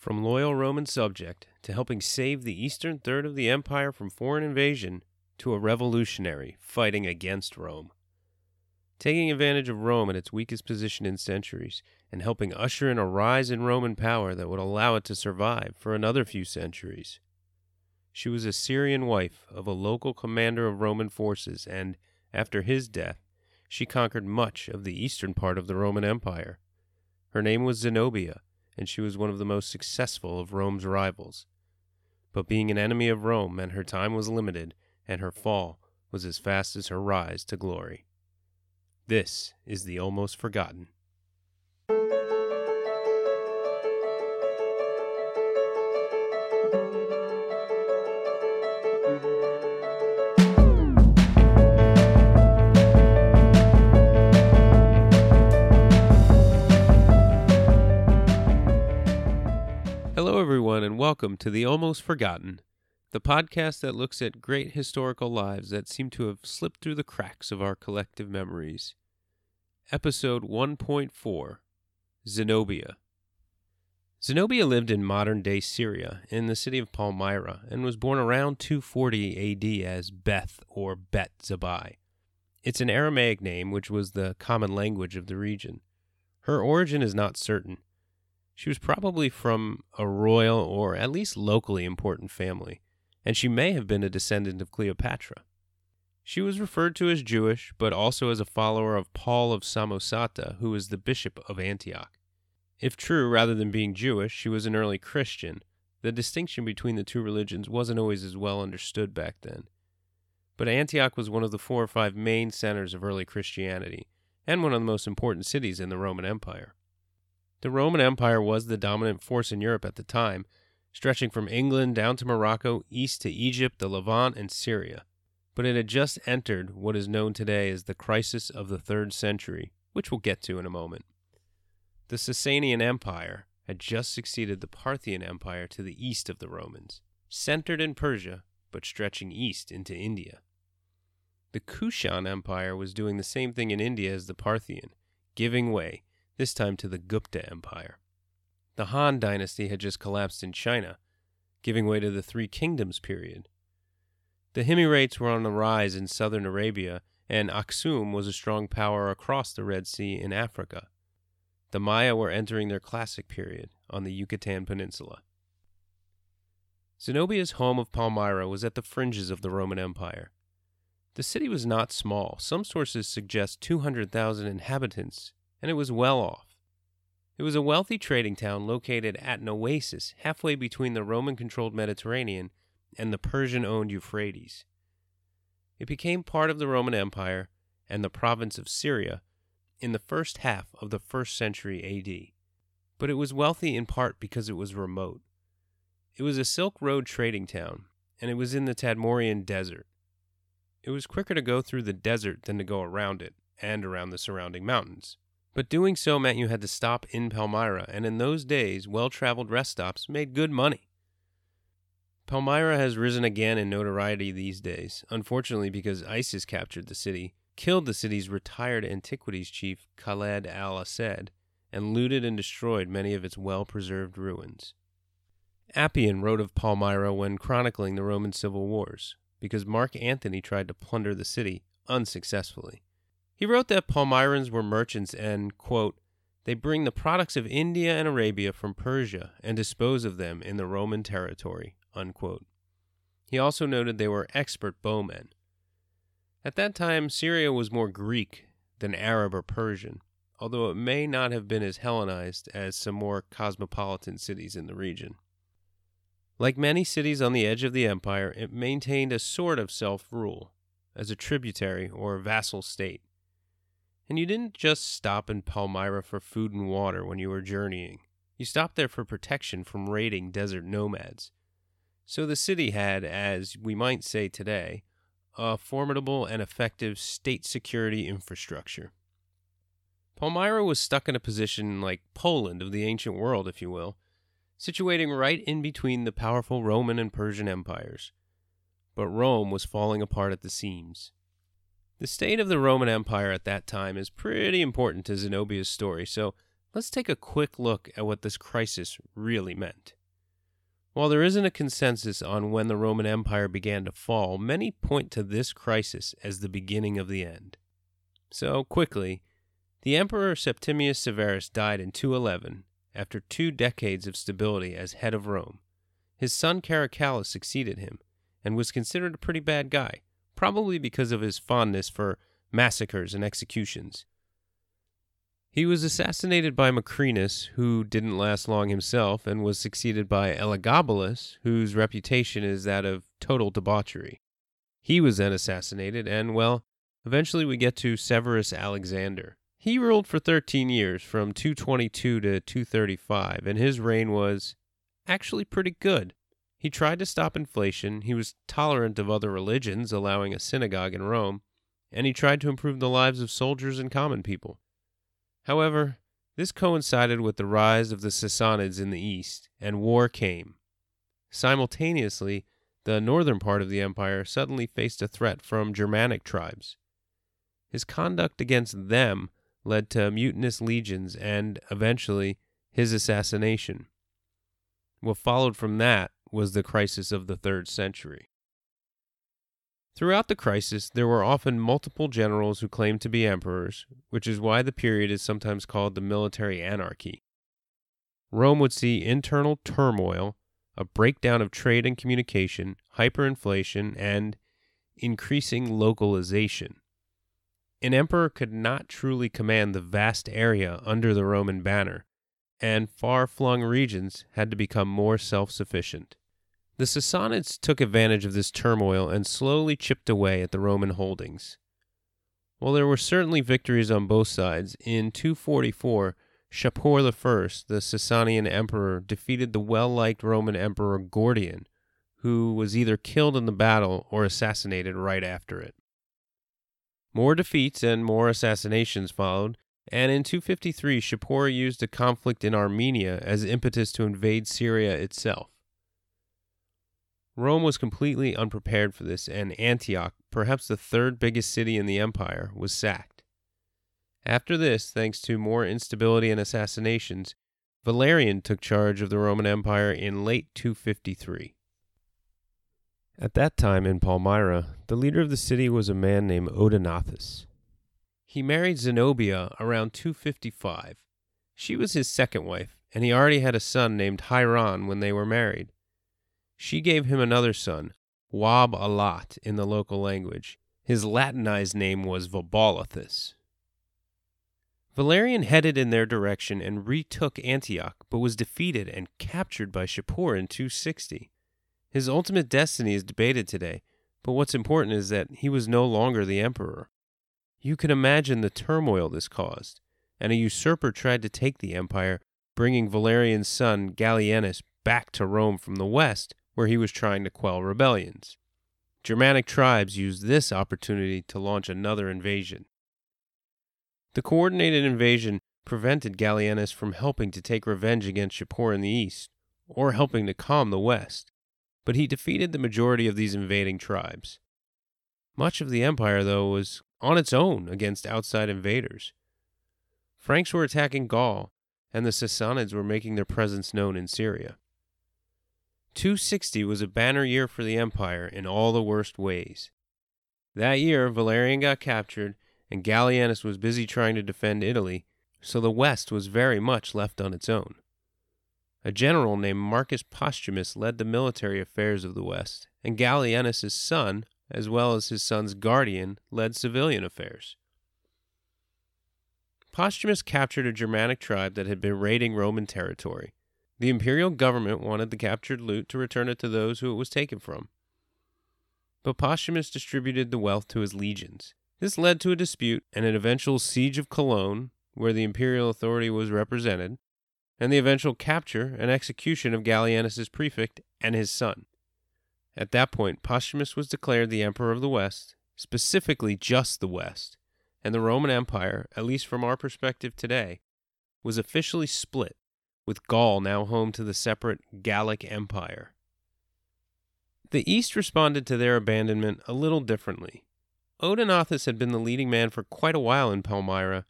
From loyal Roman subject to helping save the eastern third of the empire from foreign invasion to a revolutionary fighting against Rome. Taking advantage of Rome at its weakest position in centuries and helping usher in a rise in Roman power that would allow it to survive for another few centuries. She was a Syrian wife of a local commander of Roman forces, and, after his death, she conquered much of the eastern part of the Roman Empire. Her name was Zenobia, and she was one of the most successful of Rome's rivals. But being an enemy of Rome meant her time was limited, and her fall was as fast as her rise to glory. This is the Almost Forgotten. Welcome to The Almost Forgotten, the podcast that looks at great historical lives that seem to have slipped through the cracks of our collective memories. Episode 1.4 Zenobia. Zenobia lived in modern day Syria in the city of Palmyra and was born around 240 AD as Beth or Bet Zabai. It's an Aramaic name which was the common language of the region. Her origin is not certain she was probably from a royal or at least locally important family, and she may have been a descendant of Cleopatra. She was referred to as Jewish, but also as a follower of Paul of Samosata, who was the bishop of Antioch. If true, rather than being Jewish, she was an early Christian. The distinction between the two religions wasn't always as well understood back then. But Antioch was one of the four or five main centers of early Christianity, and one of the most important cities in the Roman Empire. The Roman Empire was the dominant force in Europe at the time, stretching from England down to Morocco, east to Egypt, the Levant, and Syria. But it had just entered what is known today as the crisis of the third century, which we'll get to in a moment. The Sasanian Empire had just succeeded the Parthian Empire to the east of the Romans, centered in Persia, but stretching east into India. The Kushan Empire was doing the same thing in India as the Parthian, giving way this time to the Gupta Empire. The Han dynasty had just collapsed in China, giving way to the Three Kingdoms period. The Himyarites were on the rise in southern Arabia, and Aksum was a strong power across the Red Sea in Africa. The Maya were entering their classic period on the Yucatan Peninsula. Zenobia's home of Palmyra was at the fringes of the Roman Empire. The city was not small. Some sources suggest 200,000 inhabitants, and it was well off. It was a wealthy trading town located at an oasis halfway between the Roman controlled Mediterranean and the Persian owned Euphrates. It became part of the Roman Empire and the province of Syria in the first half of the first century AD. But it was wealthy in part because it was remote. It was a Silk Road trading town, and it was in the Tadmorian Desert. It was quicker to go through the desert than to go around it and around the surrounding mountains. But doing so meant you had to stop in Palmyra, and in those days, well traveled rest stops made good money. Palmyra has risen again in notoriety these days, unfortunately because ISIS captured the city, killed the city's retired antiquities chief Khaled al Assad, and looted and destroyed many of its well preserved ruins. Appian wrote of Palmyra when chronicling the Roman civil wars, because Mark Antony tried to plunder the city unsuccessfully. He wrote that Palmyrans were merchants and, quote, they bring the products of India and Arabia from Persia and dispose of them in the Roman territory. Unquote. He also noted they were expert bowmen. At that time, Syria was more Greek than Arab or Persian, although it may not have been as Hellenized as some more cosmopolitan cities in the region. Like many cities on the edge of the empire, it maintained a sort of self rule, as a tributary or vassal state. And you didn't just stop in Palmyra for food and water when you were journeying. You stopped there for protection from raiding desert nomads. So the city had, as we might say today, a formidable and effective state security infrastructure. Palmyra was stuck in a position like Poland of the ancient world, if you will, situating right in between the powerful Roman and Persian empires. But Rome was falling apart at the seams. The state of the Roman Empire at that time is pretty important to Zenobia's story, so let's take a quick look at what this crisis really meant. While there isn't a consensus on when the Roman Empire began to fall, many point to this crisis as the beginning of the end. So, quickly, the Emperor Septimius Severus died in 211 after two decades of stability as head of Rome. His son Caracalla succeeded him and was considered a pretty bad guy, probably because of his fondness for massacres and executions. He was assassinated by Macrinus, who didn't last long himself, and was succeeded by Elagabalus, whose reputation is that of total debauchery. He was then assassinated, and, well, eventually we get to Severus Alexander. He ruled for 13 years, from 222 to 235, and his reign was actually pretty good. He tried to stop inflation, he was tolerant of other religions, allowing a synagogue in Rome, and he tried to improve the lives of soldiers and common people. However, this coincided with the rise of the Sassanids in the east, and war came. Simultaneously, the northern part of the empire suddenly faced a threat from Germanic tribes. His conduct against them led to mutinous legions and, eventually, his assassination. What followed from that was the crisis of the third century. Throughout the crisis, there were often multiple generals who claimed to be emperors, which is why the period is sometimes called the military anarchy. Rome would see internal turmoil, a breakdown of trade and communication, hyperinflation, and increasing localization. An emperor could not truly command the vast area under the Roman banner, and far flung regions had to become more self sufficient. The Sassanids took advantage of this turmoil and slowly chipped away at the Roman holdings. While there were certainly victories on both sides, in 244, Shapur I, the Sasanian emperor, defeated the well liked Roman emperor Gordian, who was either killed in the battle or assassinated right after it. More defeats and more assassinations followed, and in 253, Shapur used a conflict in Armenia as impetus to invade Syria itself. Rome was completely unprepared for this, and Antioch, perhaps the third biggest city in the empire, was sacked. After this, thanks to more instability and assassinations, Valerian took charge of the Roman Empire in late 253. At that time in Palmyra, the leader of the city was a man named Odenathus. He married Zenobia around 255. She was his second wife, and he already had a son named Hieron when they were married. She gave him another son, Wab Alat in the local language. His Latinized name was Vaballathus. Valerian headed in their direction and retook Antioch, but was defeated and captured by Shapur in 260. His ultimate destiny is debated today, but what's important is that he was no longer the emperor. You can imagine the turmoil this caused, and a usurper tried to take the empire, bringing Valerian's son Gallienus back to Rome from the west where he was trying to quell rebellions. Germanic tribes used this opportunity to launch another invasion. The coordinated invasion prevented Gallienus from helping to take revenge against Shapur in the east, or helping to calm the west, but he defeated the majority of these invading tribes. Much of the empire, though, was on its own against outside invaders. Franks were attacking Gaul, and the Sassanids were making their presence known in Syria. 260 was a banner year for the empire in all the worst ways. That year, Valerian got captured, and Gallienus was busy trying to defend Italy, so the West was very much left on its own. A general named Marcus Postumus led the military affairs of the West, and Gallienus's son, as well as his son's guardian, led civilian affairs. Postumus captured a Germanic tribe that had been raiding Roman territory. The imperial government wanted the captured loot to return it to those who it was taken from. But Postumus distributed the wealth to his legions. This led to a dispute and an eventual siege of Cologne, where the imperial authority was represented, and the eventual capture and execution of Gallienus's prefect and his son. At that point, Postumus was declared the emperor of the West, specifically just the West, and the Roman Empire, at least from our perspective today, was officially split with Gaul now home to the separate Gallic Empire. The East responded to their abandonment a little differently. Odenathus had been the leading man for quite a while in Palmyra,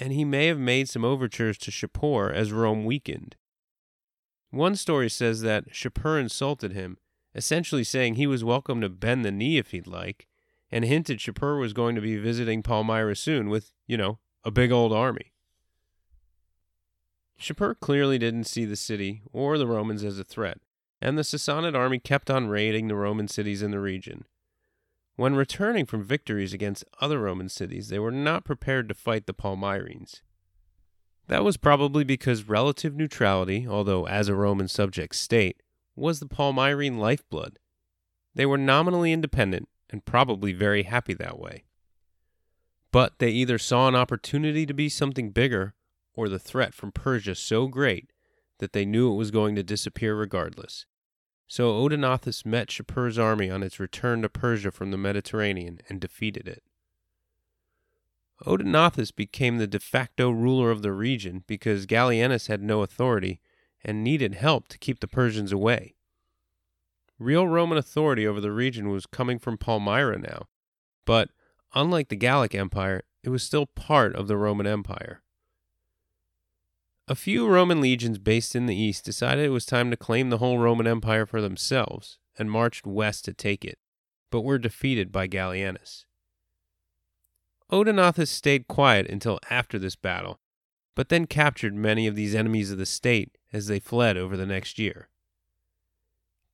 and he may have made some overtures to Shapur as Rome weakened. One story says that Shapur insulted him, essentially saying he was welcome to bend the knee if he'd like, and hinted Shapur was going to be visiting Palmyra soon with, you know, a big old army. Shapur clearly didn't see the city or the Romans as a threat, and the Sassanid army kept on raiding the Roman cities in the region. When returning from victories against other Roman cities, they were not prepared to fight the Palmyrenes. That was probably because relative neutrality, although as a Roman subject state, was the Palmyrene lifeblood. They were nominally independent and probably very happy that way. But they either saw an opportunity to be something bigger or the threat from Persia so great that they knew it was going to disappear regardless. So Odenathus met Shapur's army on its return to Persia from the Mediterranean and defeated it. Odenathus became the de facto ruler of the region because Gallienus had no authority and needed help to keep the Persians away. Real Roman authority over the region was coming from Palmyra now, but unlike the Gallic Empire, it was still part of the Roman Empire. A few Roman legions based in the east decided it was time to claim the whole Roman Empire for themselves and marched west to take it, but were defeated by Gallienus. Odenathus stayed quiet until after this battle, but then captured many of these enemies of the state as they fled over the next year.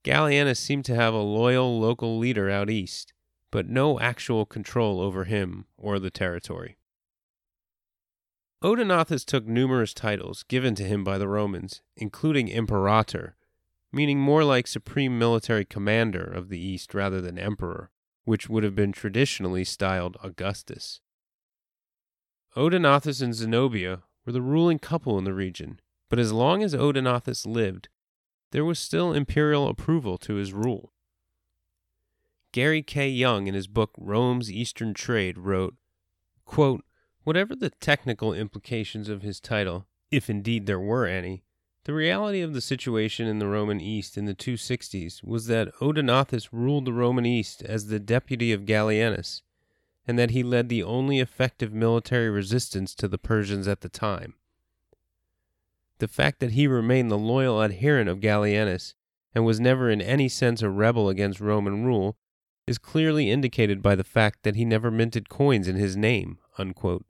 Gallienus seemed to have a loyal local leader out east, but no actual control over him or the territory. Odenathus took numerous titles given to him by the Romans, including imperator, meaning more like supreme military commander of the East rather than emperor, which would have been traditionally styled Augustus. Odenathus and Zenobia were the ruling couple in the region, but as long as Odenathus lived, there was still imperial approval to his rule. Gary K. Young, in his book Rome's Eastern Trade, wrote, quote, Whatever the technical implications of his title, if indeed there were any, the reality of the situation in the Roman East in the 260s was that Odenathus ruled the Roman East as the deputy of Gallienus, and that he led the only effective military resistance to the Persians at the time. The fact that he remained the loyal adherent of Gallienus and was never in any sense a rebel against Roman rule is clearly indicated by the fact that he never minted coins in his name. Unquote.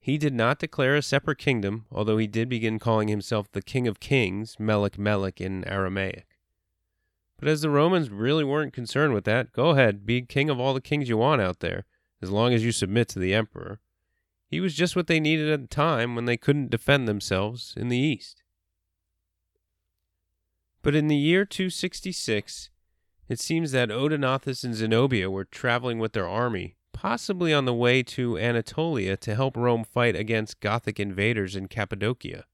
He did not declare a separate kingdom, although he did begin calling himself the King of Kings, Melech Melech in Aramaic. But as the Romans really weren't concerned with that, go ahead, be king of all the kings you want out there, as long as you submit to the emperor. He was just what they needed at the time when they couldn't defend themselves in the east. But in the year 266, it seems that Odenathus and Zenobia were traveling with their army, possibly on the way to Anatolia to help Rome fight against Gothic invaders in Cappadocia.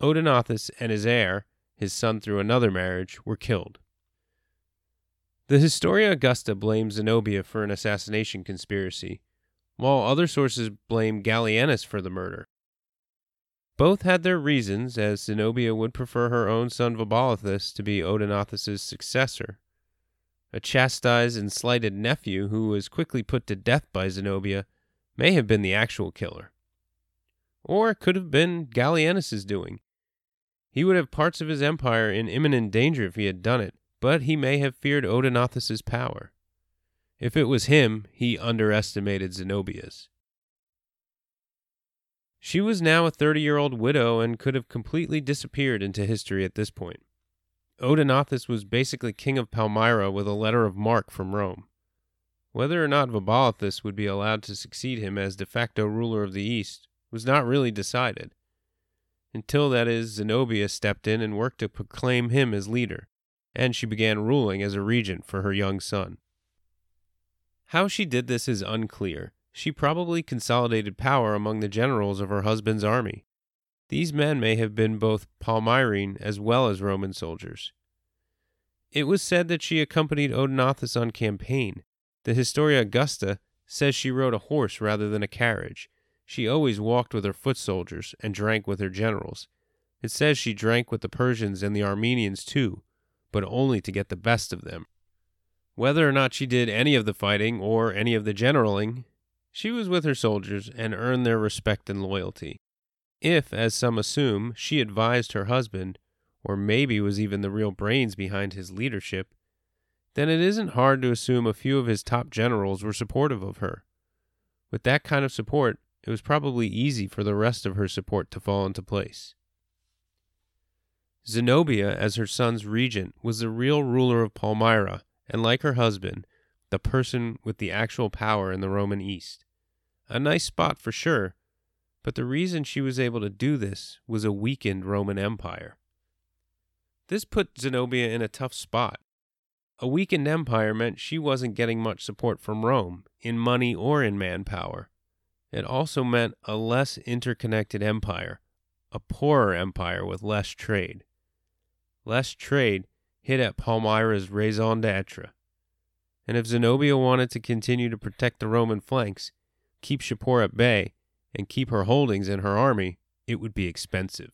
Odenathus and his heir, his son through another marriage, were killed. The Historia Augusta blames Zenobia for an assassination conspiracy, while other sources blame Gallienus for the murder. Both had their reasons, as Zenobia would prefer her own son Vaballathus to be Odenathus's successor. A chastised and slighted nephew who was quickly put to death by Zenobia may have been the actual killer. Or it could have been Gallienus's doing. He would have parts of his empire in imminent danger if he had done it, but he may have feared Odenathus's power. If it was him, he underestimated Zenobia's. She was now a 30 year old widow and could have completely disappeared into history at this point. Odenathus was basically king of Palmyra with a letter of marque from Rome. Whether or not Vaballathus would be allowed to succeed him as de facto ruler of the East was not really decided, until that is, Zenobia stepped in and worked to proclaim him as leader, and she began ruling as a regent for her young son. How she did this is unclear, she probably consolidated power among the generals of her husband's army. These men may have been both Palmyrene as well as Roman soldiers. It was said that she accompanied Odenathus on campaign. The Historia Augusta says she rode a horse rather than a carriage. She always walked with her foot soldiers and drank with her generals. It says she drank with the Persians and the Armenians too, but only to get the best of them. Whether or not she did any of the fighting or any of the generaling She was with her soldiers and earned their respect and loyalty. If, as some assume, she advised her husband, or maybe was even the real brains behind his leadership, then it isn't hard to assume a few of his top generals were supportive of her. With that kind of support, it was probably easy for the rest of her support to fall into place. Zenobia, as her son's regent, was the real ruler of Palmyra, and like her husband, the person with the actual power in the Roman East. A nice spot for sure, but the reason she was able to do this was a weakened Roman Empire. This put Zenobia in a tough spot. A weakened empire meant she wasn't getting much support from Rome, in money or in manpower. It also meant a less interconnected empire, a poorer empire with less trade. Less trade hit at Palmyra's raison d'etre. And if Zenobia wanted to continue to protect the Roman flanks, keep Shapur at bay, and keep her holdings and her army, it would be expensive.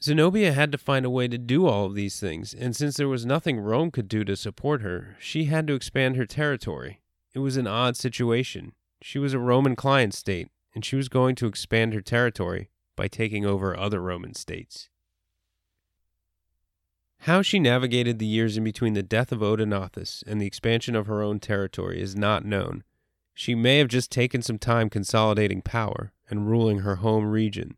Zenobia had to find a way to do all of these things, and since there was nothing Rome could do to support her, she had to expand her territory. It was an odd situation. She was a Roman client state, and she was going to expand her territory by taking over other Roman states. How she navigated the years in between the death of Odenathus and the expansion of her own territory is not known. She may have just taken some time consolidating power and ruling her home region.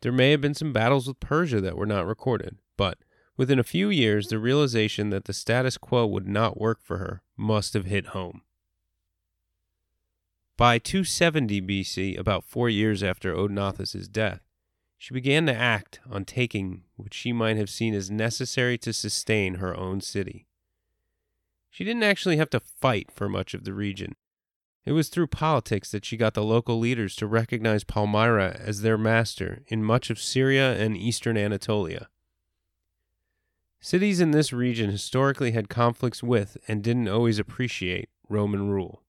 There may have been some battles with Persia that were not recorded, but within a few years, the realization that the status quo would not work for her must have hit home. By 270 BC, about four years after Odenathus' death, she began to act on taking what she might have seen as necessary to sustain her own city. She didn't actually have to fight for much of the region. It was through politics that she got the local leaders to recognize Palmyra as their master in much of Syria and eastern Anatolia. Cities in this region historically had conflicts with and didn't always appreciate Roman rule.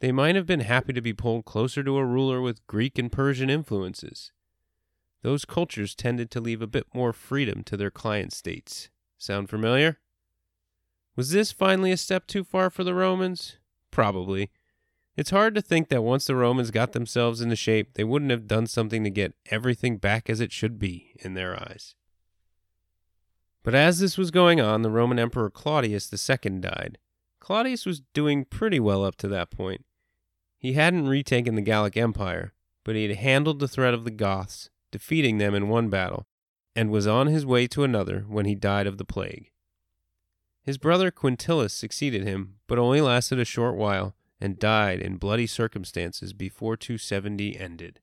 They might have been happy to be pulled closer to a ruler with Greek and Persian influences. Those cultures tended to leave a bit more freedom to their client states. Sound familiar? Was this finally a step too far for the Romans? Probably. It's hard to think that once the Romans got themselves into shape, they wouldn't have done something to get everything back as it should be in their eyes. But as this was going on, the Roman Emperor Claudius II died, Claudius was doing pretty well up to that point. He hadn't retaken the Gallic Empire, but he had handled the threat of the Goths, defeating them in one battle, and was on his way to another when he died of the plague. His brother Quintillus succeeded him, but only lasted a short while and died in bloody circumstances before 270 ended.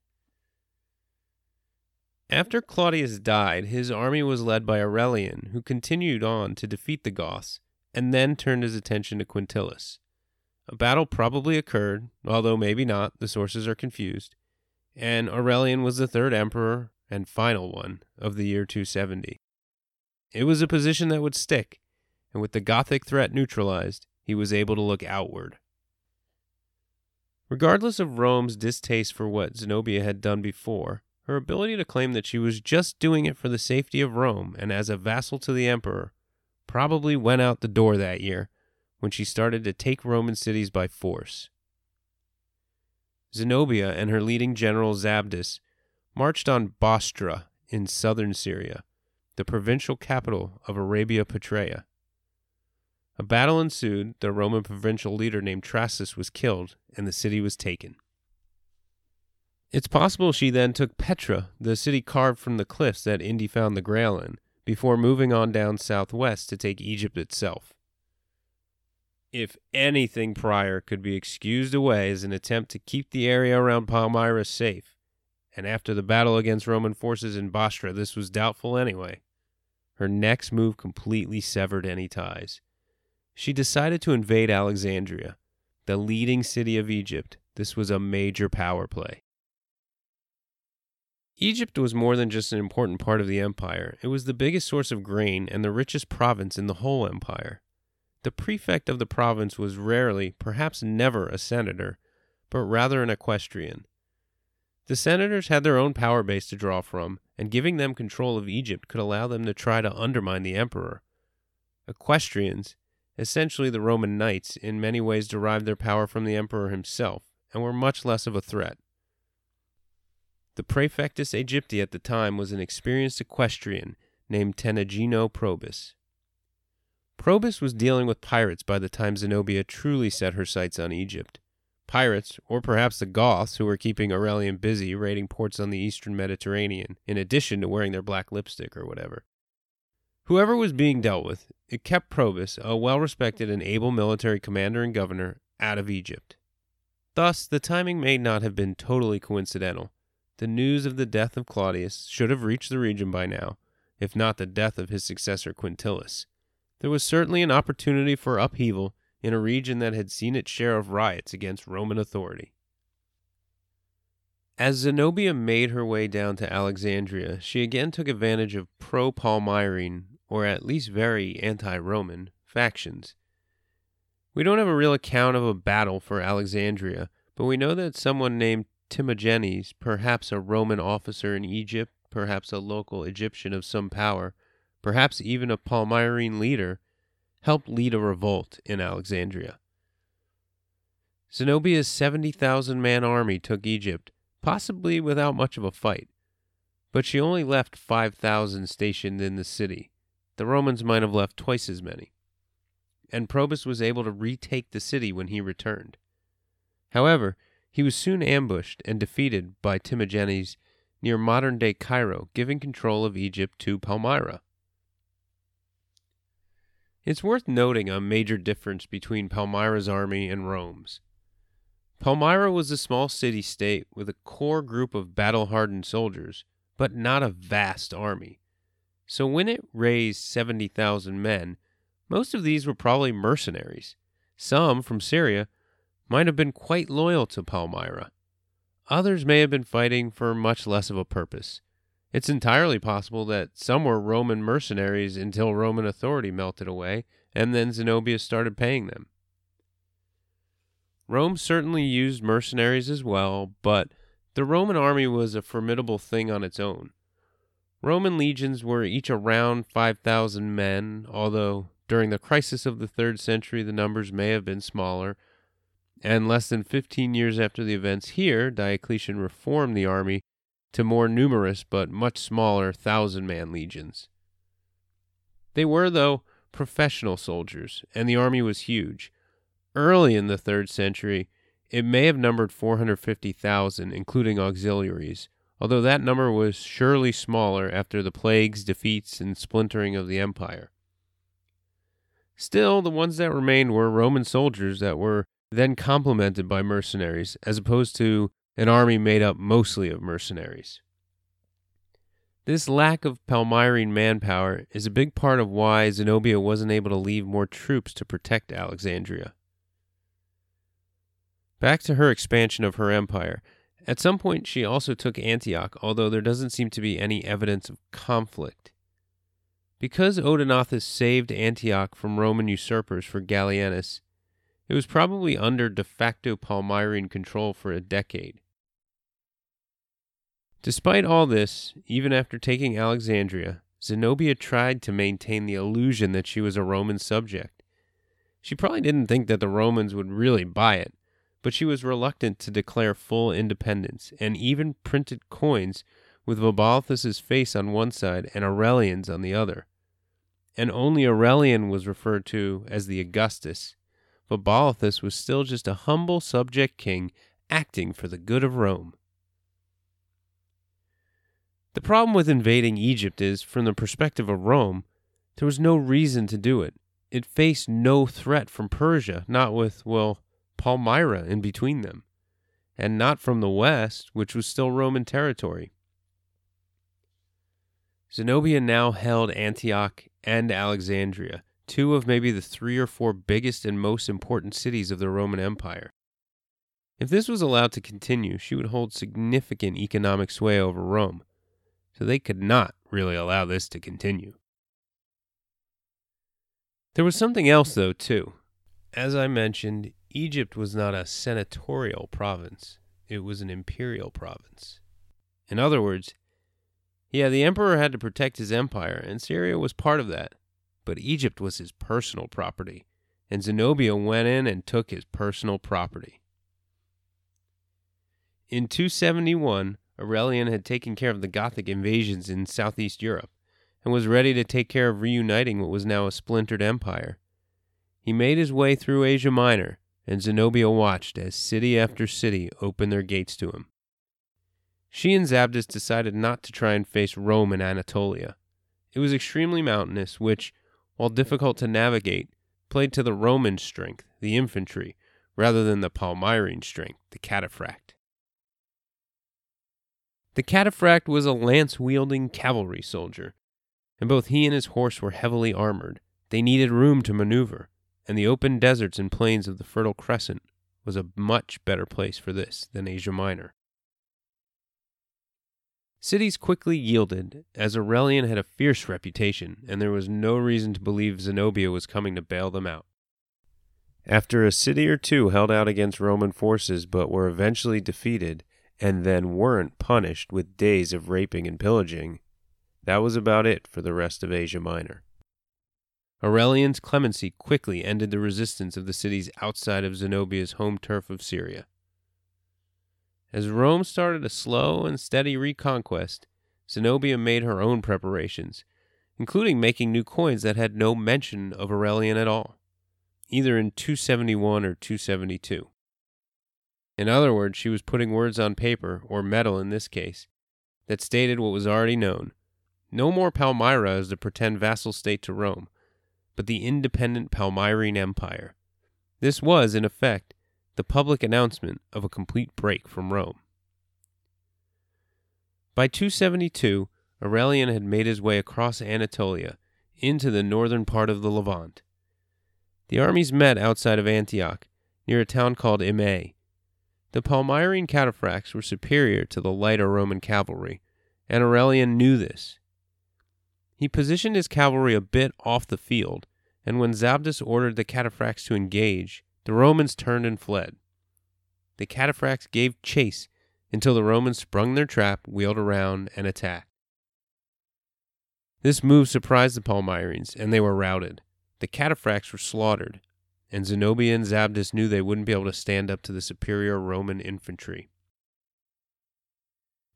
After Claudius died, his army was led by Aurelian, who continued on to defeat the Goths and then turned his attention to Quintillus. A battle probably occurred, although maybe not, the sources are confused, and Aurelian was the third emperor and final one of the year 270. It was a position that would stick, and with the Gothic threat neutralized, he was able to look outward. Regardless of Rome's distaste for what Zenobia had done before, her ability to claim that she was just doing it for the safety of Rome and as a vassal to the emperor probably went out the door that year when she started to take Roman cities by force. Zenobia and her leading general Zabdis marched on Bostra in southern Syria, the provincial capital of Arabia Petraea. A battle ensued, the Roman provincial leader named Trassus was killed, and the city was taken. It's possible she then took Petra, the city carved from the cliffs that Indy found the Grail in, before moving on down southwest to take Egypt itself. If anything prior could be excused away as an attempt to keep the area around Palmyra safe, and after the battle against Roman forces in Bostra, this was doubtful anyway, her next move completely severed any ties. She decided to invade Alexandria, the leading city of Egypt. This was a major power play. Egypt was more than just an important part of the empire, it was the biggest source of grain and the richest province in the whole empire. The prefect of the province was rarely, perhaps never, a senator, but rather an equestrian. The senators had their own power base to draw from, and giving them control of Egypt could allow them to try to undermine the emperor. Equestrians, Essentially, the Roman knights in many ways derived their power from the emperor himself and were much less of a threat. The praefectus Aegypti at the time was an experienced equestrian named Tenagino Probus. Probus was dealing with pirates by the time Zenobia truly set her sights on Egypt. Pirates, or perhaps the Goths, who were keeping Aurelian busy raiding ports on the eastern Mediterranean, in addition to wearing their black lipstick or whatever. Whoever was being dealt with, it kept Probus, a well respected and able military commander and governor, out of Egypt. Thus, the timing may not have been totally coincidental. The news of the death of Claudius should have reached the region by now, if not the death of his successor Quintillus. There was certainly an opportunity for upheaval in a region that had seen its share of riots against Roman authority. As Zenobia made her way down to Alexandria, she again took advantage of pro Palmyrene, or at least very anti Roman, factions. We don't have a real account of a battle for Alexandria, but we know that someone named Timagenes, perhaps a Roman officer in Egypt, perhaps a local Egyptian of some power, perhaps even a Palmyrene leader, helped lead a revolt in Alexandria. Zenobia's 70,000 man army took Egypt, possibly without much of a fight, but she only left 5,000 stationed in the city. The Romans might have left twice as many. And Probus was able to retake the city when he returned. However, he was soon ambushed and defeated by Timagenes near modern day Cairo, giving control of Egypt to Palmyra. It's worth noting a major difference between Palmyra's army and Rome's. Palmyra was a small city state with a core group of battle hardened soldiers, but not a vast army. So when it raised 70,000 men, most of these were probably mercenaries. Some from Syria might have been quite loyal to Palmyra. Others may have been fighting for much less of a purpose. It's entirely possible that some were Roman mercenaries until Roman authority melted away, and then Zenobia started paying them. Rome certainly used mercenaries as well, but the Roman army was a formidable thing on its own. Roman legions were each around 5,000 men, although during the crisis of the third century the numbers may have been smaller. And less than 15 years after the events here, Diocletian reformed the army to more numerous but much smaller thousand man legions. They were, though, professional soldiers, and the army was huge. Early in the third century, it may have numbered 450,000, including auxiliaries, although that number was surely smaller after the plagues, defeats, and splintering of the empire. Still, the ones that remained were Roman soldiers that were then complemented by mercenaries, as opposed to an army made up mostly of mercenaries. This lack of Palmyrene manpower is a big part of why Zenobia wasn't able to leave more troops to protect Alexandria. Back to her expansion of her empire. At some point, she also took Antioch, although there doesn't seem to be any evidence of conflict. Because Odenathus saved Antioch from Roman usurpers for Gallienus, it was probably under de facto Palmyrene control for a decade. Despite all this, even after taking Alexandria, Zenobia tried to maintain the illusion that she was a Roman subject. She probably didn't think that the Romans would really buy it, but she was reluctant to declare full independence, and even printed coins with Vaballathus's face on one side and Aurelian's on the other. And only Aurelian was referred to as the Augustus. Vabalthus was still just a humble subject king acting for the good of Rome. The problem with invading Egypt is, from the perspective of Rome, there was no reason to do it. It faced no threat from Persia, not with, well, Palmyra in between them, and not from the west, which was still Roman territory. Zenobia now held Antioch and Alexandria, two of maybe the three or four biggest and most important cities of the Roman Empire. If this was allowed to continue, she would hold significant economic sway over Rome so they could not really allow this to continue. There was something else, though, too. As I mentioned, Egypt was not a senatorial province, it was an imperial province. In other words, yeah, the emperor had to protect his empire, and Syria was part of that, but Egypt was his personal property. and Zenobia went in and took his personal property. In 271, Aurelian had taken care of the Gothic invasions in southeast Europe and was ready to take care of reuniting what was now a splintered empire. He made his way through Asia Minor, and Zenobia watched as city after city opened their gates to him. She and Zabdis decided not to try and face Rome and Anatolia. It was extremely mountainous, which, while difficult to navigate, played to the Roman strength, the infantry, rather than the Palmyrene strength, the cataphract. The cataphract was a lance wielding cavalry soldier, and both he and his horse were heavily armored. They needed room to maneuver, and the open deserts and plains of the Fertile Crescent was a much better place for this than Asia Minor. Cities quickly yielded, as Aurelian had a fierce reputation, and there was no reason to believe Zenobia was coming to bail them out. After a city or two held out against Roman forces but were eventually defeated, and then weren't punished with days of raping and pillaging, that was about it for the rest of Asia Minor. Aurelian's clemency quickly ended the resistance of the cities outside of Zenobia's home turf of Syria. As Rome started a slow and steady reconquest, Zenobia made her own preparations, including making new coins that had no mention of Aurelian at all, either in 271 or 272. In other words, she was putting words on paper, or metal in this case, that stated what was already known. No more Palmyra as the pretend vassal state to Rome, but the independent Palmyrene Empire. This was, in effect, the public announcement of a complete break from Rome. By 272, Aurelian had made his way across Anatolia into the northern part of the Levant. The armies met outside of Antioch, near a town called Immae. The Palmyrene cataphracts were superior to the lighter Roman cavalry, and Aurelian knew this. He positioned his cavalry a bit off the field, and when Zabdis ordered the cataphracts to engage, the Romans turned and fled. The cataphracts gave chase until the Romans sprung their trap, wheeled around, and attacked. This move surprised the Palmyrenes, and they were routed. The cataphracts were slaughtered, and Zenobia and Zabdis knew they wouldn't be able to stand up to the superior Roman infantry.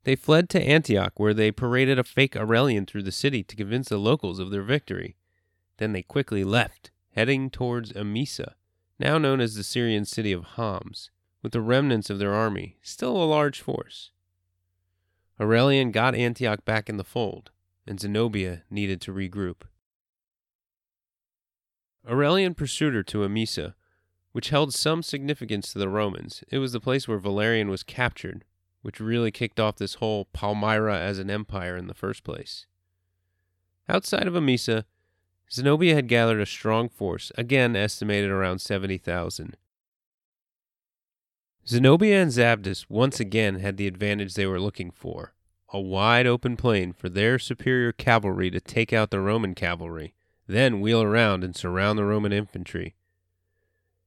They fled to Antioch, where they paraded a fake Aurelian through the city to convince the locals of their victory. Then they quickly left, heading towards Emesa, now known as the Syrian city of Homs, with the remnants of their army, still a large force. Aurelian got Antioch back in the fold, and Zenobia needed to regroup. Aurelian pursued her to Emesa, which held some significance to the Romans. It was the place where Valerian was captured, which really kicked off this whole Palmyra as an empire in the first place. Outside of Emesa, Zenobia had gathered a strong force, again estimated around 70,000. Zenobia and Zabdis once again had the advantage they were looking for a wide open plain for their superior cavalry to take out the Roman cavalry, then wheel around and surround the Roman infantry.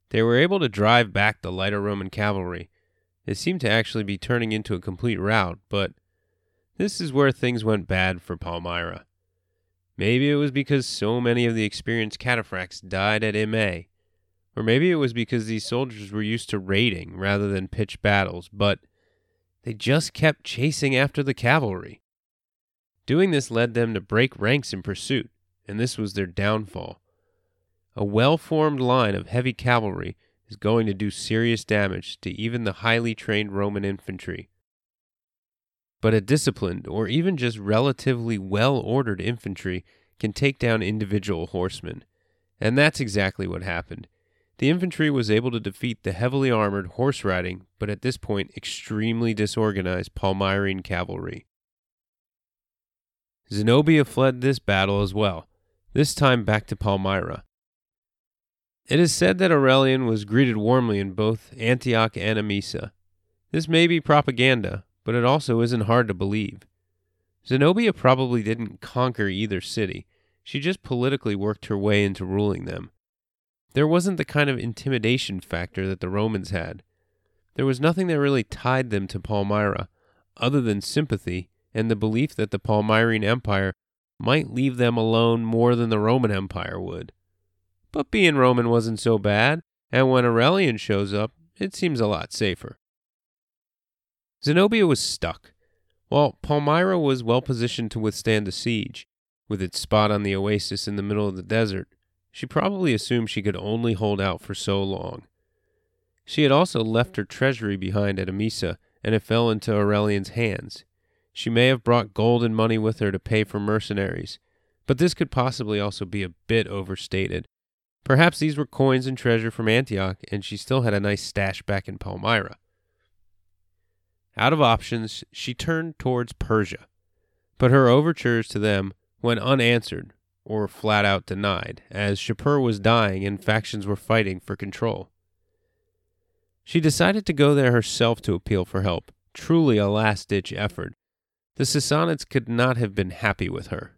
They were able to drive back the lighter Roman cavalry. It seemed to actually be turning into a complete rout, but this is where things went bad for Palmyra. Maybe it was because so many of the experienced cataphracts died at Immae, or maybe it was because these soldiers were used to raiding rather than pitched battles, but they just kept chasing after the cavalry. Doing this led them to break ranks in pursuit, and this was their downfall. A well formed line of heavy cavalry is going to do serious damage to even the highly trained Roman infantry but a disciplined or even just relatively well ordered infantry can take down individual horsemen. And that's exactly what happened. The infantry was able to defeat the heavily armored horse riding, but at this point extremely disorganized Palmyrene cavalry. Zenobia fled this battle as well, this time back to Palmyra. It is said that Aurelian was greeted warmly in both Antioch and Emesa. This may be propaganda, but it also isn't hard to believe. Zenobia probably didn't conquer either city, she just politically worked her way into ruling them. There wasn't the kind of intimidation factor that the Romans had. There was nothing that really tied them to Palmyra, other than sympathy and the belief that the Palmyrene Empire might leave them alone more than the Roman Empire would. but being Roman wasn't so bad, and when Aurelian shows up, it seems a lot safer. Zenobia was stuck. While Palmyra was well positioned to withstand the siege, with its spot on the oasis in the middle of the desert, she probably assumed she could only hold out for so long. She had also left her treasury behind at Emesa, and it fell into Aurelian's hands. She may have brought gold and money with her to pay for mercenaries, but this could possibly also be a bit overstated. Perhaps these were coins and treasure from Antioch, and she still had a nice stash back in Palmyra. Out of options, she turned towards Persia, but her overtures to them went unanswered or flat out denied, as Shapur was dying and factions were fighting for control. She decided to go there herself to appeal for help, truly a last ditch effort. The Sassanids could not have been happy with her.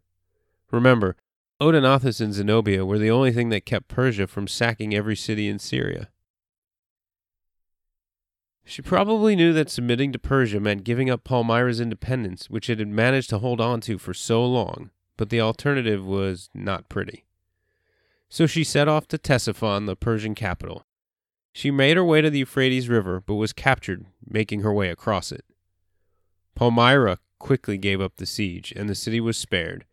Remember, Odenathus and Zenobia were the only thing that kept Persia from sacking every city in Syria. She probably knew that submitting to Persia meant giving up Palmyra's independence, which it had managed to hold on to for so long, but the alternative was not pretty. So she set off to Ctesiphon, the Persian capital. She made her way to the Euphrates River, but was captured, making her way across it. Palmyra quickly gave up the siege, and the city was spared.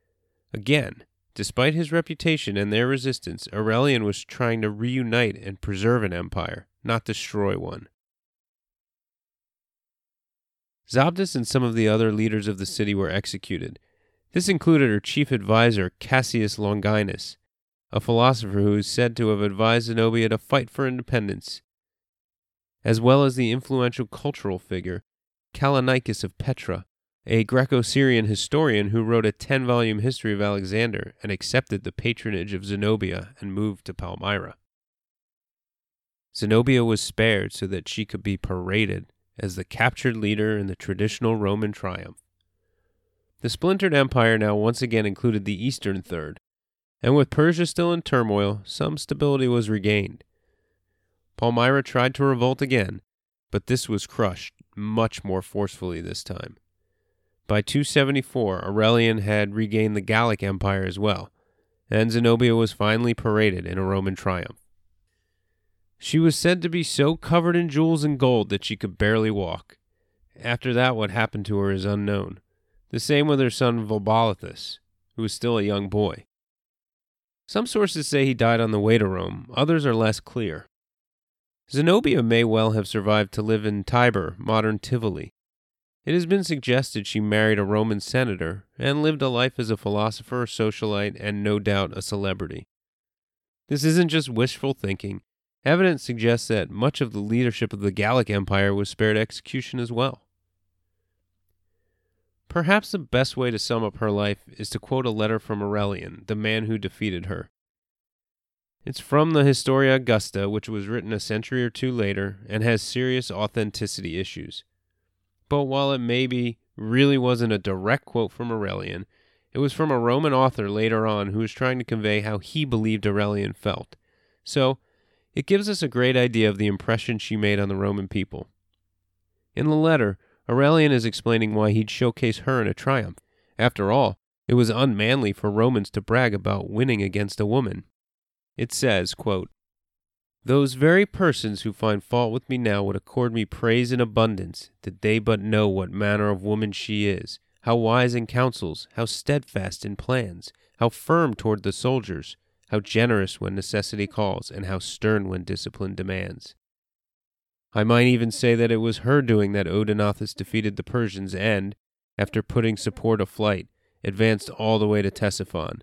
Again, despite his reputation and their resistance, Aurelian was trying to reunite and preserve an empire, not destroy one. Zabdas and some of the other leaders of the city were executed. This included her chief adviser, Cassius Longinus, a philosopher who is said to have advised Zenobia to fight for independence, as well as the influential cultural figure, Callinicus of Petra, a Greco Syrian historian who wrote a 10 volume history of Alexander and accepted the patronage of Zenobia and moved to Palmyra. Zenobia was spared so that she could be paraded as the captured leader in the traditional Roman triumph. The splintered empire now once again included the eastern third, and with Persia still in turmoil, some stability was regained. Palmyra tried to revolt again, but this was crushed much more forcefully this time. By 274, Aurelian had regained the Gallic Empire as well, and Zenobia was finally paraded in a Roman triumph. She was said to be so covered in jewels and gold that she could barely walk. After that, what happened to her is unknown. The same with her son Vaballathus, who was still a young boy. Some sources say he died on the way to Rome, others are less clear. Zenobia may well have survived to live in Tibur, modern Tivoli. It has been suggested she married a Roman senator and lived a life as a philosopher, socialite, and no doubt a celebrity. This isn't just wishful thinking. Evidence suggests that much of the leadership of the Gallic Empire was spared execution as well. Perhaps the best way to sum up her life is to quote a letter from Aurelian, the man who defeated her. It's from the Historia Augusta, which was written a century or two later and has serious authenticity issues. But while it maybe really wasn't a direct quote from Aurelian, it was from a Roman author later on who was trying to convey how he believed Aurelian felt. So, it gives us a great idea of the impression she made on the Roman people. In the letter, Aurelian is explaining why he'd showcase her in a triumph. After all, it was unmanly for Romans to brag about winning against a woman. It says, quote, Those very persons who find fault with me now would accord me praise in abundance, did they but know what manner of woman she is, how wise in counsels, how steadfast in plans, how firm toward the soldiers, how generous when necessity calls, and how stern when discipline demands. I might even say that it was her doing that Odenathus defeated the Persians and, after putting Sapor aflight, advanced all the way to Ctesiphon.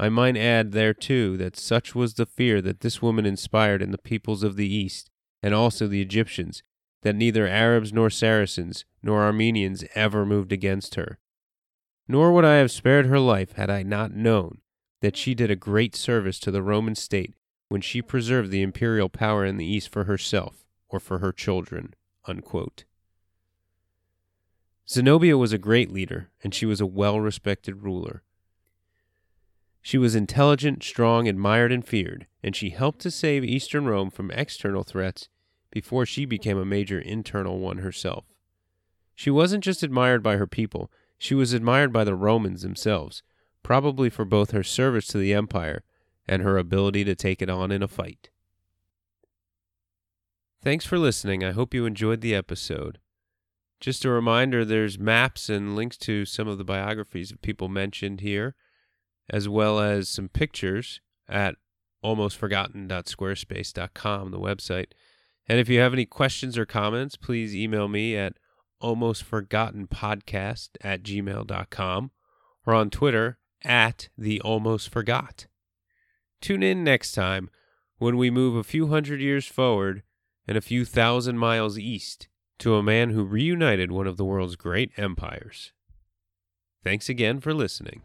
I might add there too that such was the fear that this woman inspired in the peoples of the East, and also the Egyptians, that neither Arabs nor Saracens nor Armenians ever moved against her. Nor would I have spared her life had I not known that she did a great service to the Roman state when she preserved the imperial power in the East for herself or for her children. Unquote. Zenobia was a great leader, and she was a well respected ruler. She was intelligent, strong, admired, and feared, and she helped to save Eastern Rome from external threats before she became a major internal one herself. She wasn't just admired by her people, she was admired by the Romans themselves, probably for both her service to the empire and her ability to take it on in a fight. Thanks for listening. I hope you enjoyed the episode. Just a reminder there's maps and links to some of the biographies of people mentioned here, as well as some pictures at almostforgotten.squarespace.com, the website. And if you have any questions or comments, please email me at almostforgottenpodcast at gmail.com or on Twitter at the almost forgot. Tune in next time when we move a few hundred years forward and a few thousand miles east to a man who reunited one of the world's great empires. Thanks again for listening.